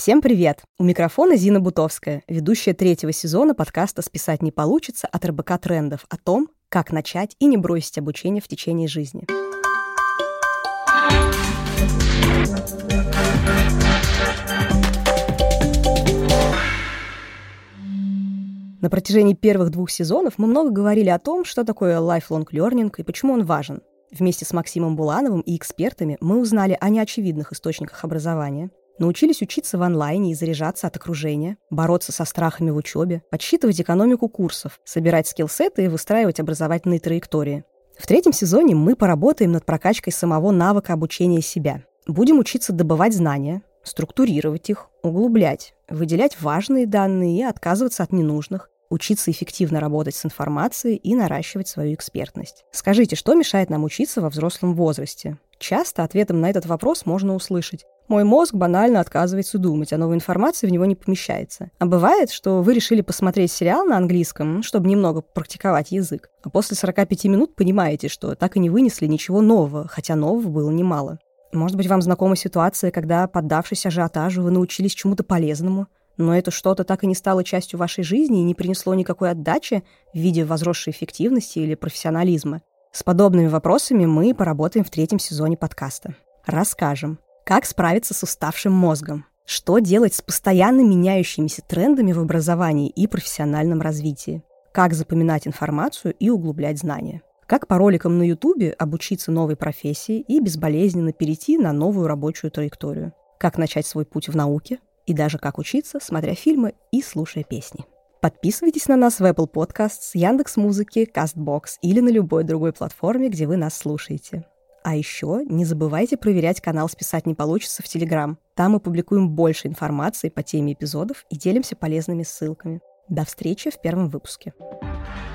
Всем привет! У микрофона Зина Бутовская, ведущая третьего сезона подкаста «Списать не получится» от РБК Трендов о том, как начать и не бросить обучение в течение жизни. На протяжении первых двух сезонов мы много говорили о том, что такое lifelong learning и почему он важен. Вместе с Максимом Булановым и экспертами мы узнали о неочевидных источниках образования, научились учиться в онлайне и заряжаться от окружения, бороться со страхами в учебе, подсчитывать экономику курсов, собирать скиллсеты и выстраивать образовательные траектории. В третьем сезоне мы поработаем над прокачкой самого навыка обучения себя. Будем учиться добывать знания, структурировать их, углублять, выделять важные данные и отказываться от ненужных, учиться эффективно работать с информацией и наращивать свою экспертность. Скажите, что мешает нам учиться во взрослом возрасте? Часто ответом на этот вопрос можно услышать мой мозг банально отказывается думать, а новой информации в него не помещается. А бывает, что вы решили посмотреть сериал на английском, чтобы немного практиковать язык, а после 45 минут понимаете, что так и не вынесли ничего нового, хотя нового было немало. Может быть, вам знакома ситуация, когда, поддавшись ажиотажу, вы научились чему-то полезному, но это что-то так и не стало частью вашей жизни и не принесло никакой отдачи в виде возросшей эффективности или профессионализма. С подобными вопросами мы поработаем в третьем сезоне подкаста. Расскажем, как справиться с уставшим мозгом, что делать с постоянно меняющимися трендами в образовании и профессиональном развитии, как запоминать информацию и углублять знания. Как по роликам на Ютубе обучиться новой профессии и безболезненно перейти на новую рабочую траекторию. Как начать свой путь в науке и даже как учиться, смотря фильмы и слушая песни. Подписывайтесь на нас в Apple Podcasts, Яндекс Музыки, CastBox или на любой другой платформе, где вы нас слушаете. А еще не забывайте проверять канал «Списать не получится» в Телеграм. Там мы публикуем больше информации по теме эпизодов и делимся полезными ссылками. До встречи в первом выпуске. thank you